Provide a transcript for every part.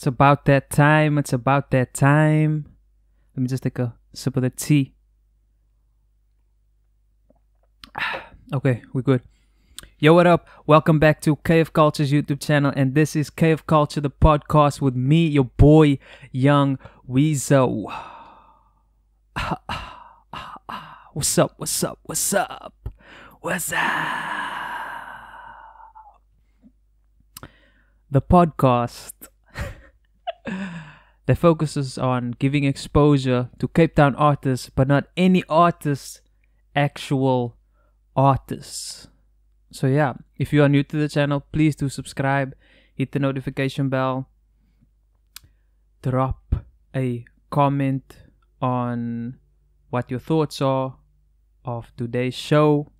It's about that time. It's about that time. Let me just take a sip of the tea. Okay, we're good. Yo, what up? Welcome back to KFKulture's YouTube channel, and this is KFKulture, the podcast with me, your boy, Yung Weezo. What's up? What's up? What's up? What's up? The podcast that focuses on giving exposure to Cape Town artists, but not any artists, actual artists. So yeah, if you are new to the channel, please do subscribe, hit the notification bell, drop a comment on what your thoughts are of today's show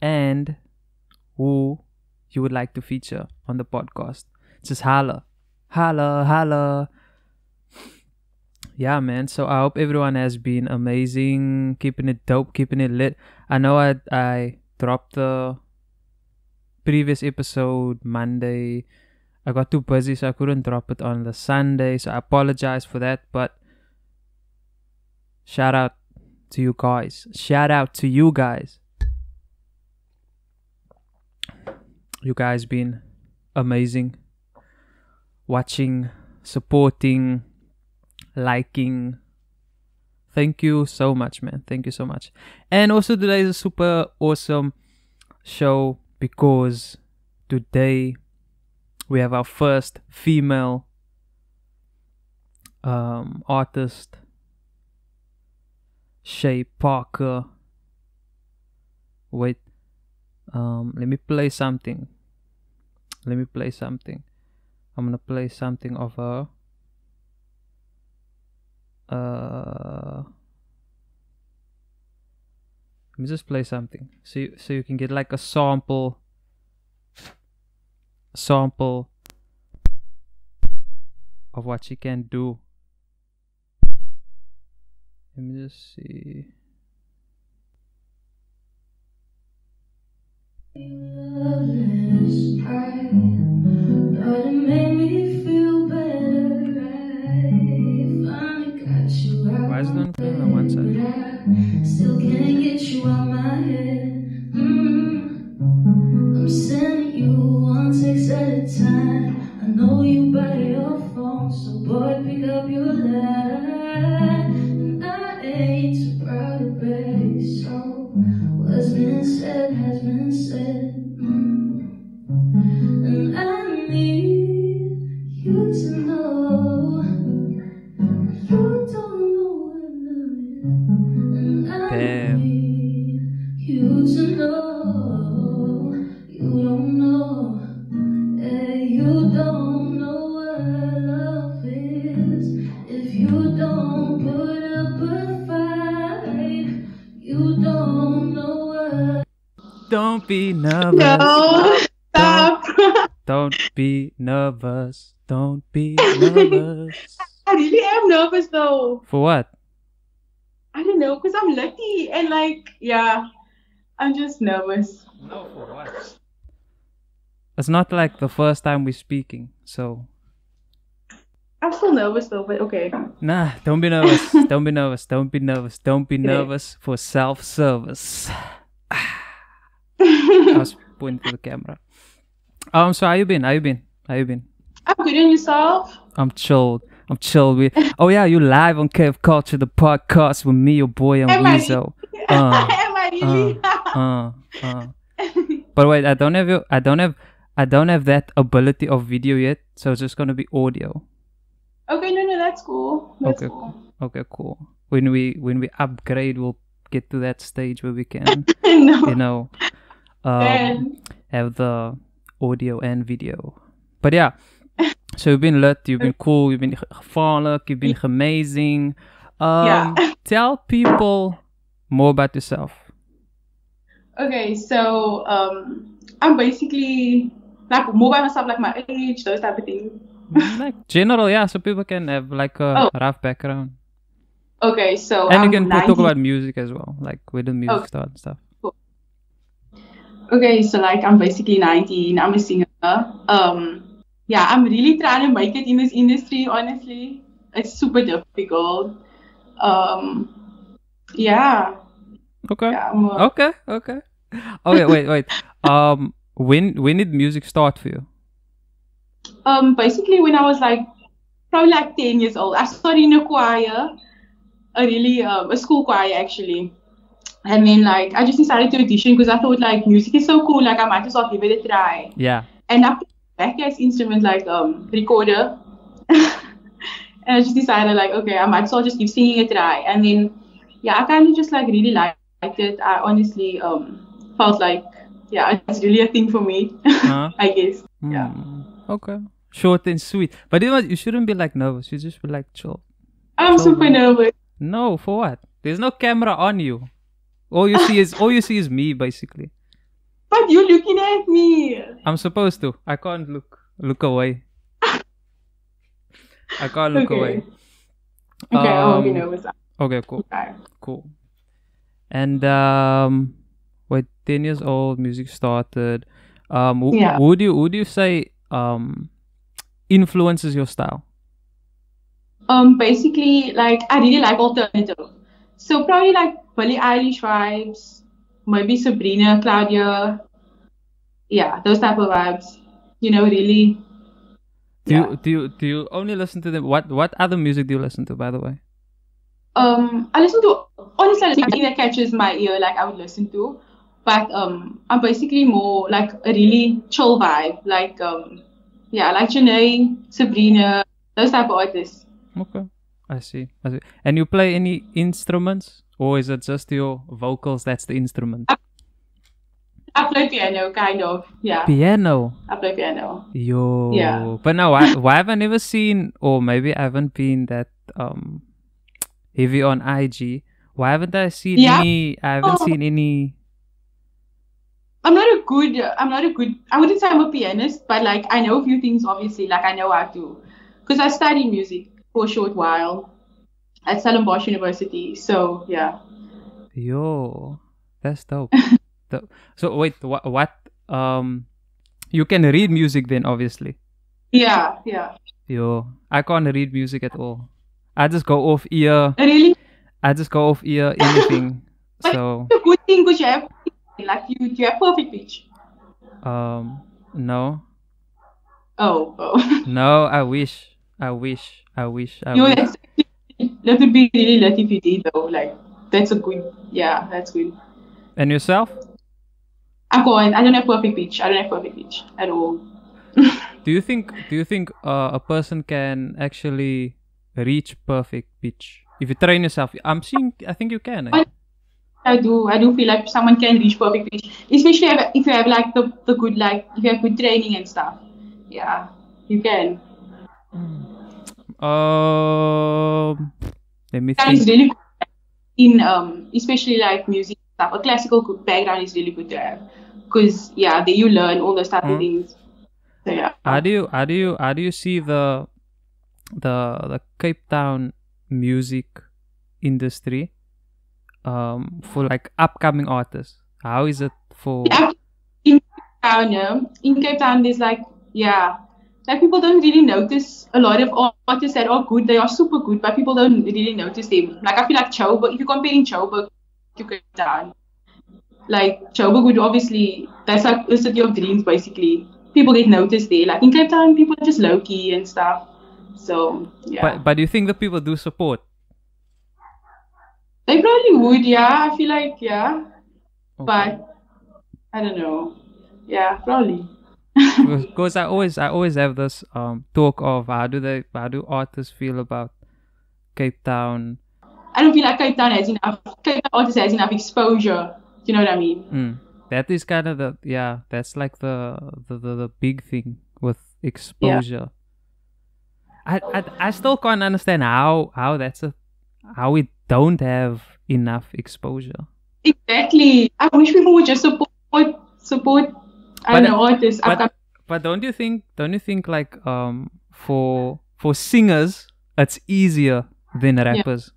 and who you would like to feature on the podcast. Just holla. Holla, holla. Yeah, man. So I hope everyone has been amazing, keeping it dope, keeping it lit. I know I I dropped the previous episode Monday. I got too busy, so I couldn't drop it on the Sunday. So I apologize for that. But shout out to you guys. Shout out to you guys. You guys been amazing. Watching, supporting, liking. Thank you so much, man. Thank you so much. And also today is a super awesome show because today we have our first female um, artist, Shay Parker. Wait, um, let me play something. Let me play something. I'm gonna play something of her. Uh, let me just play something so you, so you can get like a sample sample of what she can do. Let me just see. But it made me feel better. I finally got you out. Why is it only playing on one side? Still can't get you out my head. Mm. I'm sending you one text at a time. I know you by your phone, so boy, nervous. No, stop. Don't be nervous. Don't be nervous. I really am nervous though. For what? I don't know, because I'm lucky and like, yeah, I'm just nervous. No, for what? It's not like the first time we're speaking, so I'm still nervous though, but okay. nah. Don't be nervous. don't be nervous. Don't be nervous. Don't be nervous for self-service. Ah. I was pointing to the camera. Um. So how you been? How you been? How you been? I'm good in yourself. I'm chilled. I'm chilled with. Oh yeah, you live on KFKulture, the podcast with me, your boy, and Am I- Weezo. Am I really? Uh, uh. But wait, I don't have your, I don't have, I don't have that ability of video yet, so it's just gonna be audio. okay, no, no, that's cool. That's Okay, cool. Okay, cool. When we when we upgrade, we'll get to that stage where we can, no. you know, um, have the audio and video. But yeah, so you've been lit, you've been cool, you've been ge- gevaarlijk, you've been amazing. Um, Yeah. tell people more about yourself. Okay, so um, I'm basically like more by myself, like my age, those type of things. like general, yeah, so people can have like a Oh. rough background. Okay, so and I'm you can talk about music as well, like where the music Okay. and stuff. Okay, so like I'm basically 19. I'm a singer. Um, yeah, I'm really trying to make it in this industry. Honestly, it's super difficult. Um, yeah, Okay. yeah. Uh, Okay. Okay. Okay. Wait. Wait. Um. When when did music start for you? Um, basically, when I was like probably like 10 years old, I started in a choir, a really um, a school choir actually. And then like I just decided to audition because I thought like music is so cool, like I might as well give it a try. Yeah. And I picked backyard instrument like um recorder. and I just decided like okay, I might as well just give singing a try. And then yeah, I kind of just like really liked it. I honestly um felt like yeah, it's really a thing for me. Huh? I guess. Yeah. Hmm, Okay. Short and sweet. But you know? You shouldn't be like nervous. You just be like chill. I'm So super good. nervous. No, for what? There's no camera on you. All you see is all you see is me basically. But you're looking at me. I'm supposed to. I can't look look away. I can't look Okay. away. Okay, I won't be Um, nervous. Okay, cool. Okay. Cool. And um wait, ten years old, music started. Um w- Yeah. would you would you say um influences your style? Um, basically, like I really like alternative. So probably like Billie Eilish vibes, maybe Sabrina, Claudio. Yeah, those type of vibes. You know, really. Do Yeah. you do you do you only listen to them what what other music do you listen to by the way? Um, I listen to honestly I listen to anything that catches my ear, like I would listen to. But um, I'm basically more like a really chill vibe, like um, yeah, like Jhené, Sabrina, those type of artists. Okay. I see. I see. And you play any instruments? Or is it just your vocals that's the instrument? I play piano, kind of. Yeah, Piano. I play piano. Yo. Yeah. But no, why, why have I never seen, or maybe I haven't been that um heavy on IG? Why haven't I seen Yeah. any? I haven't Oh. seen any. I'm not a good. I'm not a good. I wouldn't say I'm a pianist, but like I know a few things. Obviously, like I know how to, because I study music for a short while at Stellenbosch University. So yeah. Yo, that's dope. dope. So wait, what? What? Um, you can read music then, obviously. Yeah, yeah. Yo, I can't read music at all. I just go off ear. Really, I just go off ear anything. so it's a good thing because you have like you you have perfect pitch. um, no, Oh, oh. no. I wish. I wish. I wish. I you wish. that would be really lit if you did though. Like that's a good. Yeah, that's good. And yourself? I'm going. I don't have perfect pitch. I don't have perfect pitch at all. Do you think? Do you think uh, a person can actually reach perfect pitch if you train yourself? I'm seeing. I think you can. eh? I- I do. I do feel like someone can reach perfect pitch, especially if, if you have like the, the good like if you have good training and stuff. Yeah, you can. Um, let me That is think. really good in um especially like music stuff. A classical background is really good to have because yeah, there you learn all those type Mm. of things. So yeah. How do you? How do you? How do you see the the the Cape Town music industry um for like upcoming artists? How is it for? Yeah, in Cape Town, yeah, in Cape Town, there's like, yeah, like people don't really notice a lot of artists that are good. They are super good, but people don't really notice them. Like I feel like Joburg, if you're comparing Joburg to Cape Town, like Joburg would obviously that's like the city of dreams basically. People get noticed there. Like in Cape Town, people are just low key and stuff. So yeah, But but do you think the people do support? they probably would. Yeah, I feel like yeah, Okay. but I don't know. Yeah, probably. Because I always I always have this um talk of how do they how do artists feel about Cape Town? I don't feel like Cape Town has enough. Cape Town artists has enough exposure. Do you know what I mean? Mm. That is kind of the yeah. That's like the the the, the big thing with exposure. I, I I still can't understand how how that's a how we don't have enough exposure. Exactly. I wish people would just support support. I But- don't know artists. but- But don't you think don't you think like um for for singers it's easier than rappers?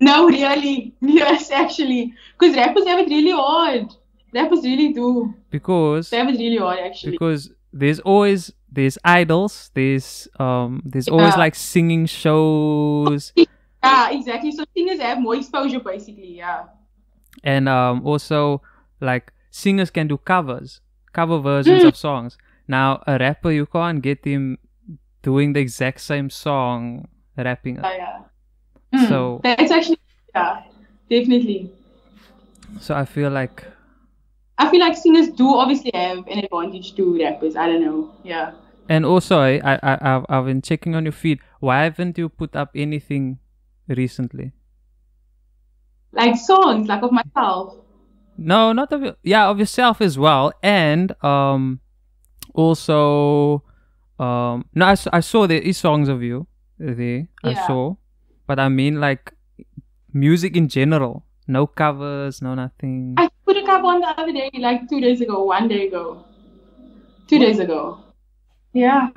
no, really, yes, actually, because rappers have it really hard. Rappers really do. Because They have it really hard, actually. because there's always there's idols. There's um there's always like singing shows Yeah, exactly. So singers have more exposure, basically. Yeah. and um also like singers can do covers, cover versions Mm. of songs. Now a rapper you can't get him doing the exact same song rapping it. Yeah. Mm, So- that's actually yeah, definitely. So I feel like I feel like singers do obviously have an advantage to rappers. I don't know. Yeah. And also, I, I, I, I've, I've been checking on your feed. Why haven't you put up anything recently? Like songs, like of myself. No, not of yeah, of yourself as well. And um, also, um, no, I, I saw there is songs of you there. I saw, but I mean like music in general. No covers, no nothing. I put a cover on the other day, like two days ago, one day ago. Two days ago. Yeah.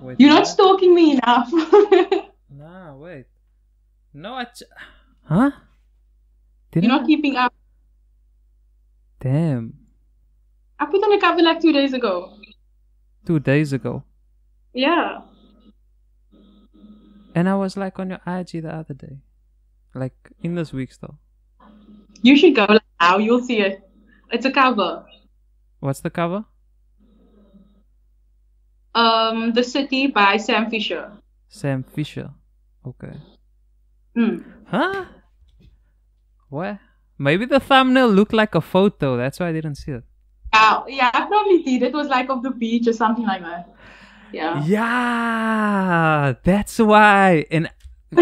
Wait, You're not stalking me enough. Nah, wait. No, I. Ch- huh? Did You're I? not keeping up. Damn. I put on a cover like two days ago. Two days ago. Yeah. And I was like on your IG the other day. Like in this week's though. You should go like, now. You'll see it. It's a cover. What's the cover? Um, The City by Sam Fischer. Sam Fischer. Okay. Mm. Huh? What? Maybe the thumbnail looked like a photo. That's why I didn't see it. Yeah, yeah, I probably did. It was like of the beach or something like that. Yeah. Yeah, that's why. And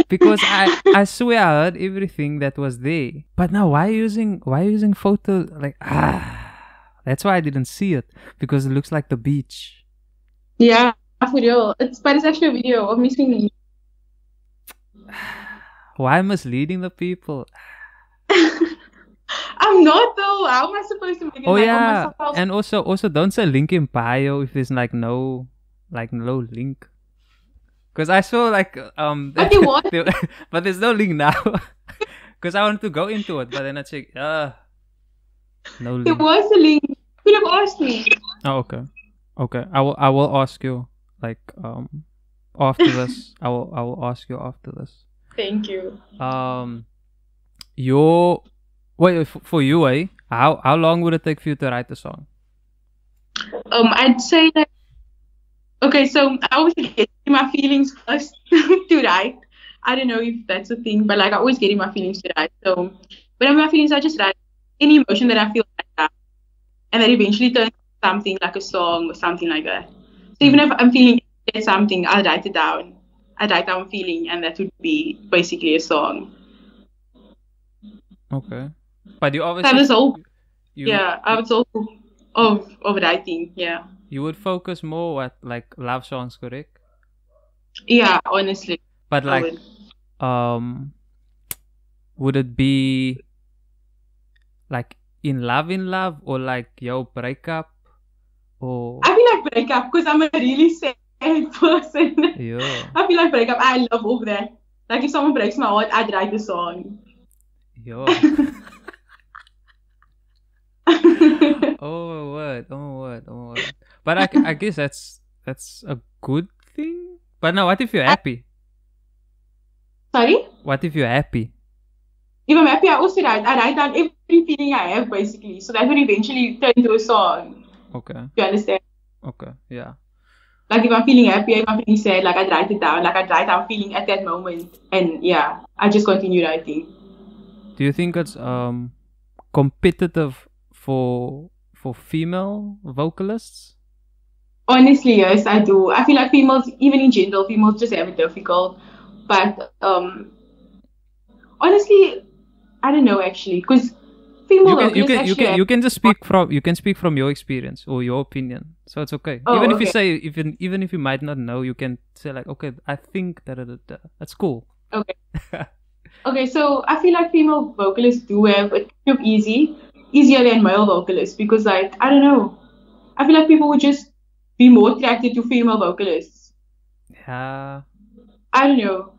because I I swear I heard everything that was there. But now why using why using photo like ah that's why I didn't see it because it looks like the beach. Yeah, for real. It's but it's actually a video of me singing. Why misleading the people? I'm not though. How am I supposed to make it Oh like yeah, of and also also don't say link in bio if there's like no like no link. Cause I saw like um, But was. there- but there's no link now. Cause I wanted to go into it, but then I checked. Uh, no link. There was a link. You could have asked me. Oh okay, okay. I will I will ask you like um after this. I will I will ask you after this. Thank you. Um, your wait for you, eh? How how long would it take for you to write a song? Um, I'd say that. Okay, so I always get my feelings first to write. I don't know if that's a thing, but like I always get in my feelings to write. So when my feelings, I just write any emotion that I feel like that, and then eventually turns into something like a song or something like that. So even if I'm feeling something, I'll write it down. I write down feeling, and that would be basically a song. Okay, but you obviously was all. you, yeah, I was all of of writing. Yeah, you would focus more at like love songs, correct? yeah. Honestly, But like would. um, would it be like in love, in love, or like yo breakup, or I feel like breakup because I'm a really sad person. yo? I feel like breakup. I love over that. Like if someone breaks my heart, I'd write the song. Yo. oh word! Oh word! Oh word! But I, I guess that's that's a good thing. But now, what if you're happy? Sorry? What if you're happy? If I'm happy, I also write. I write down every feeling I have basically. So that would eventually turn into a song. Okay. You understand? Okay. Yeah. Like if I'm feeling happy, if I'm feeling sad, like I'd write it down. Like I'd write down feeling at that moment. And yeah, I just continue writing. Do you think it's um competitive for for female vocalists? Honestly, yes, I do. I feel like females, even in general, females just have it difficult. But um, honestly, I don't know actually, because female You can you vocalists can you can have- you can just speak from you can speak from your experience or your opinion. So it's okay. Oh, even if you say even even if you might not know, you can say like, okay, I think that that that's cool. Okay. Okay, so I feel like female vocalists do have it easy, easier than male vocalists because, like, I don't know. I feel like people would just be more attracted to female vocalists. Yeah. I don't know.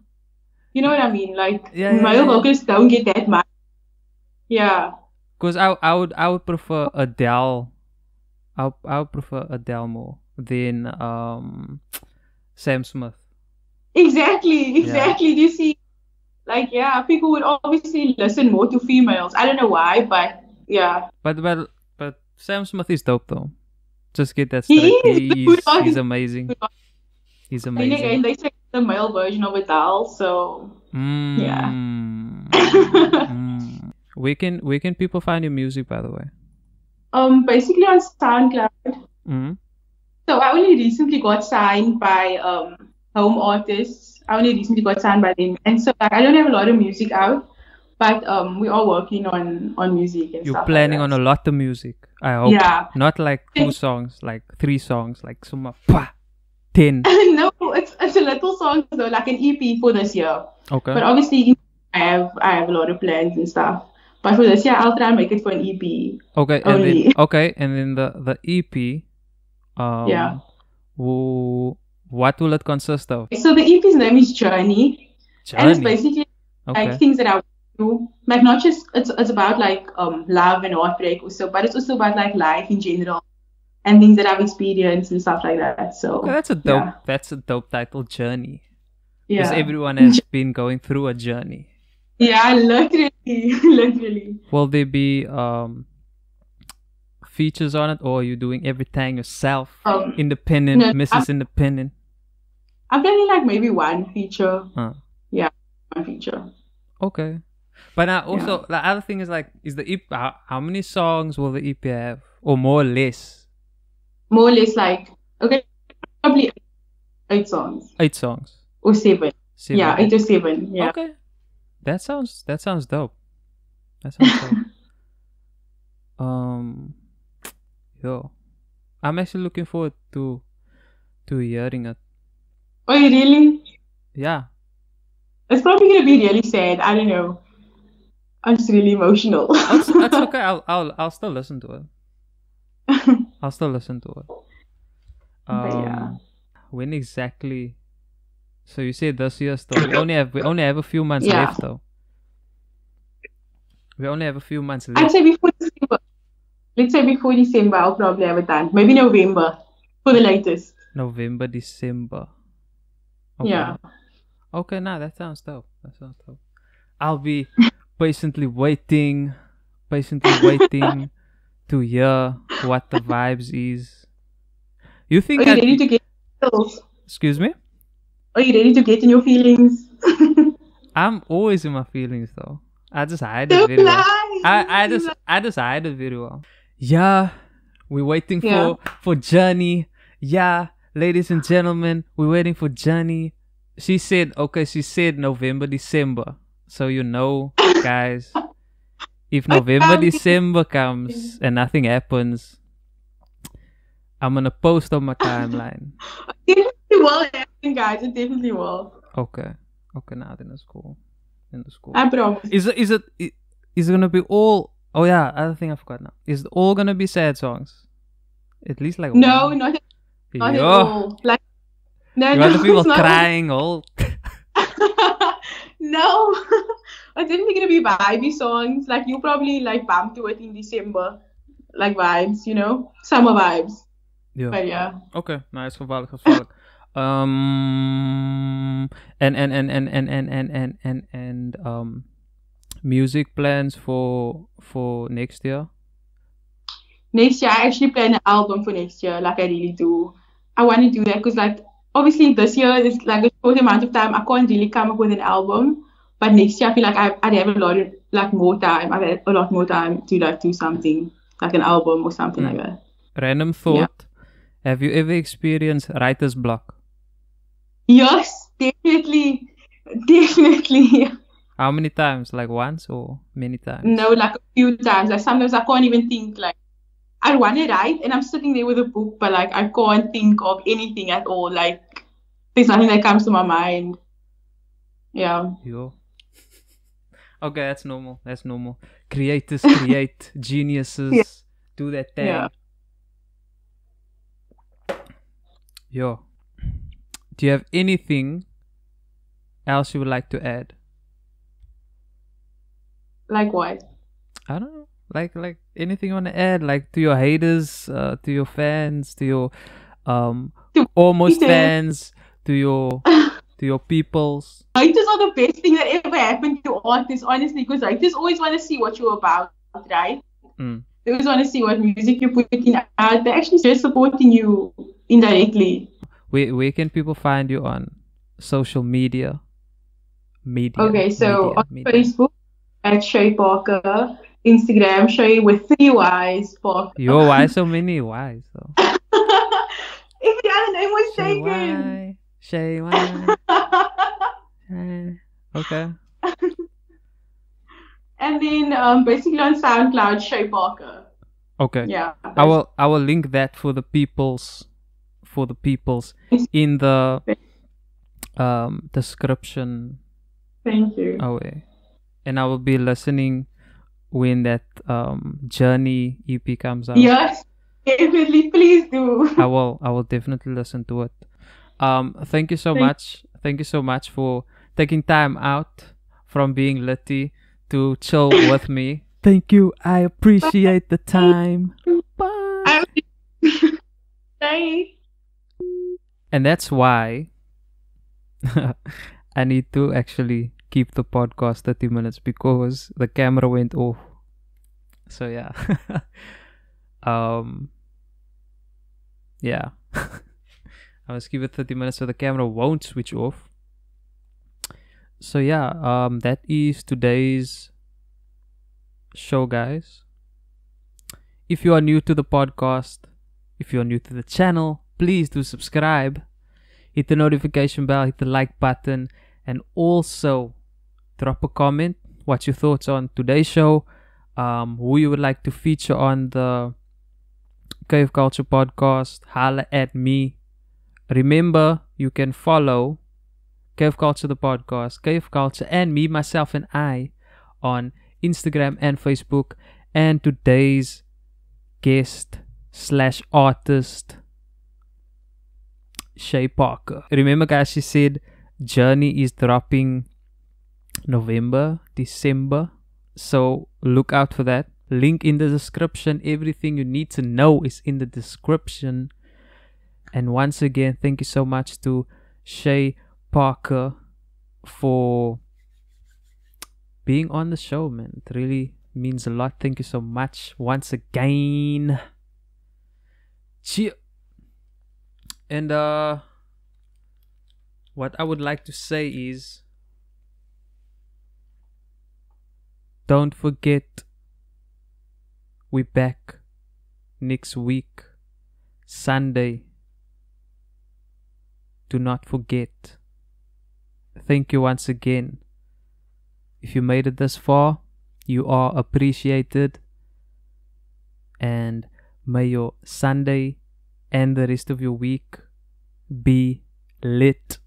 You know what I mean? Like, Yeah, yeah, male yeah, vocalists don't get that much. Yeah. Because I I would I would prefer Adele. I I would prefer Adele more than um Sam Smith. Exactly, exactly. Do you see? Like, yeah, people would obviously listen more to females. I don't know why, but yeah. But but but Sam Smith is dope though. Just get that He straight. is He's, he's amazing. He's Then again, amazing. they say the male version of Adele, so Mm, Yeah. mm. Where can where can people find your music by the way? um, basically on SoundCloud. Mm. So I only recently got signed by um home artists. I only recently got signed by them, and so like I don't have a lot of music out, but um we are all working on on music and stuff. You're planning like on a lot of music. I hope. Yeah. Not like two songs, like three songs, like some pa, ten. no, it's it's a little song though, like an EP for this year. Okay. But obviously I have I have a lot of plans and stuff. But for this year, I'll try and make it for an EP. Okay, and then Only. okay, and then the the EP. Um, Yeah. wo- what will it consist of? So the EP's name is Journey, and it's basically Okay. like things that I. Like not just it's it's about like um love and heartbreak also, but it's also about like life in general and things that I've experienced and stuff like that. So Okay, that's a dope. Yeah. That's a dope title, Journey. Because yeah, everyone has been going through a journey. yeah, literally, literally. Will there be um features on it, or are you doing everything yourself? Um, Independent, no, Mrs. I'm- Independent. I'm planning like maybe one feature. Huh. Yeah, one feature. Okay. But now also the other thing is like, is the EP how, how many songs will the EP have, or more or less? More or less like okay, probably eight songs Eight songs. or seven. Seven. Yeah, eight or seven. Yeah. Okay. That sounds that sounds dope. That sounds dope. um yo. I'm actually looking forward to to hearing it. Oh, you really? Yeah. It's probably gonna be really sad. I don't know. I'm just really emotional. That's, that's okay. I'll I'll I'll still listen to it. I'll still listen to it. Um yeah. when exactly so you say this year still we only have we only have a few months Yeah. left though. We only have a few months left. I'd say before December. Let's say before December, I'll probably have it done. Maybe November for the latest. November, December. Okay. Yeah. Okay, now that sounds dope. That sounds dope. I'll be patiently waiting, patiently waiting to hear what the vibes is. You think? Are you ready to get feels? excuse me? Are you ready to get in your feelings? I'm always in my feelings though. I just hide it very well. I, I just I just hide it very well. Yeah, we're waiting Yeah. for for Journey. Yeah, ladies and gentlemen, we're waiting for Journey. She said, okay, she said November, December. So you know, guys, if November, December comes and nothing happens, I'm gonna post on my timeline. Definitely will happen, guys. It definitely will. Okay, okay, now then it's cool. In the school. I promise. Is it is it is it gonna be all? Oh yeah, other thing I forgot now. Is it all gonna be sad songs? At least like No, one. not, not at all. Like, no, You no, people crying all. no, it's definitely gonna be vibey songs. Like you probably like bump to it in December, like vibes, you know, summer vibes. yeah. But yeah, Okay, nice gevaarlijk, gevaarlijk. Um, and and and and and and and and and, and um, music plans for for next year. next year I actually plan an album for next year. Like I really do. I want to do that because like obviously this year is like a short amount of time. I can't really come up with an album. But next year I feel like I I'd have a lot of like more time. I've had a lot more time to like do something like an album or something Hmm. like that. Random thought. Have you ever experienced writer's block? Yes, definitely, definitely. How many times? Like once or many times? No, like a few times. Like sometimes I can't even think. Like I want to write, and I'm sitting there with a book, but like I can't think of anything at all. Like there's nothing that comes to my mind. Yeah. Yo. Okay, that's normal. That's normal. Creators create, geniuses Yeah. do that thing. Yeah. Yo. Do you have anything else you would like to add? Like what? I don't know. Like like anything you want to add, like to your haters, uh, to your fans, to your um To almost Peter. fans to your to your peoples. Writers are the best thing that ever happened to artists, honestly, because writers always want to see what you're about, right? Mm. They always want to see what music you're putting out. They're actually just supporting you indirectly. Where where can people find you on social media? Media. Okay, so media, on media. Facebook at Shay Parker, Instagram Shay with three Y's Parker. Yo, why so many? Why so? if the other name was Shay taken. Why? Shay why? Okay. and then um, basically on SoundCloud Shay Parker. Okay. Yeah. I will I will link that for the peoples for the peoples in the um description Thank you. away. And I will be listening when that um journey EP comes out. Yes, definitely. Please do. I will I will definitely listen to it. Um thank you so Thank- much. Thank you so much for taking time out from being litty to chill with me. Thank you. I appreciate the time. Bye. Bye. And that's why I need to actually keep the podcast 30 minutes because the camera went off. So yeah. um yeah. I must give it 30 minutes so the camera won't switch off. So yeah, um that is today's show guys. If you are new to the podcast, if you are new to the channel, please do subscribe. Hit the notification bell, hit the like button, and also drop a comment. What's your thoughts on today's show? Um, who you would like to feature on the KFKulture podcast? Holla at me. Remember, you can follow KFKulture the podcast, KFKulture, and me, myself, and I on Instagram and Facebook. And today's guest slash artist Shay Parker. Remember, guys, she said Journey is dropping November, December. So look out for that. Link in the description. Everything you need to know is in the description. And once again, thank you so much to Shay Parker for being on the show, man. It really means a lot. Thank you so much once again. Cheer. And uh what I would like to say is don't forget we back next week Sunday. Do not forget. Thank you once again. If you made it this far, you are appreciated. And may your Sunday and the rest of your week be lit.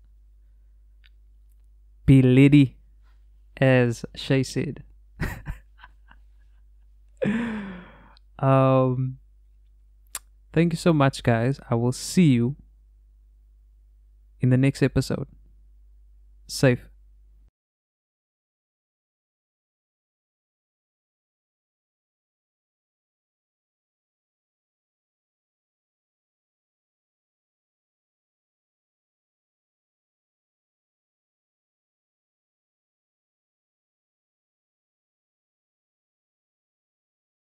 Be litty, as Shay said. um, thank you so much, guys. I will see you in the next episode. Safe.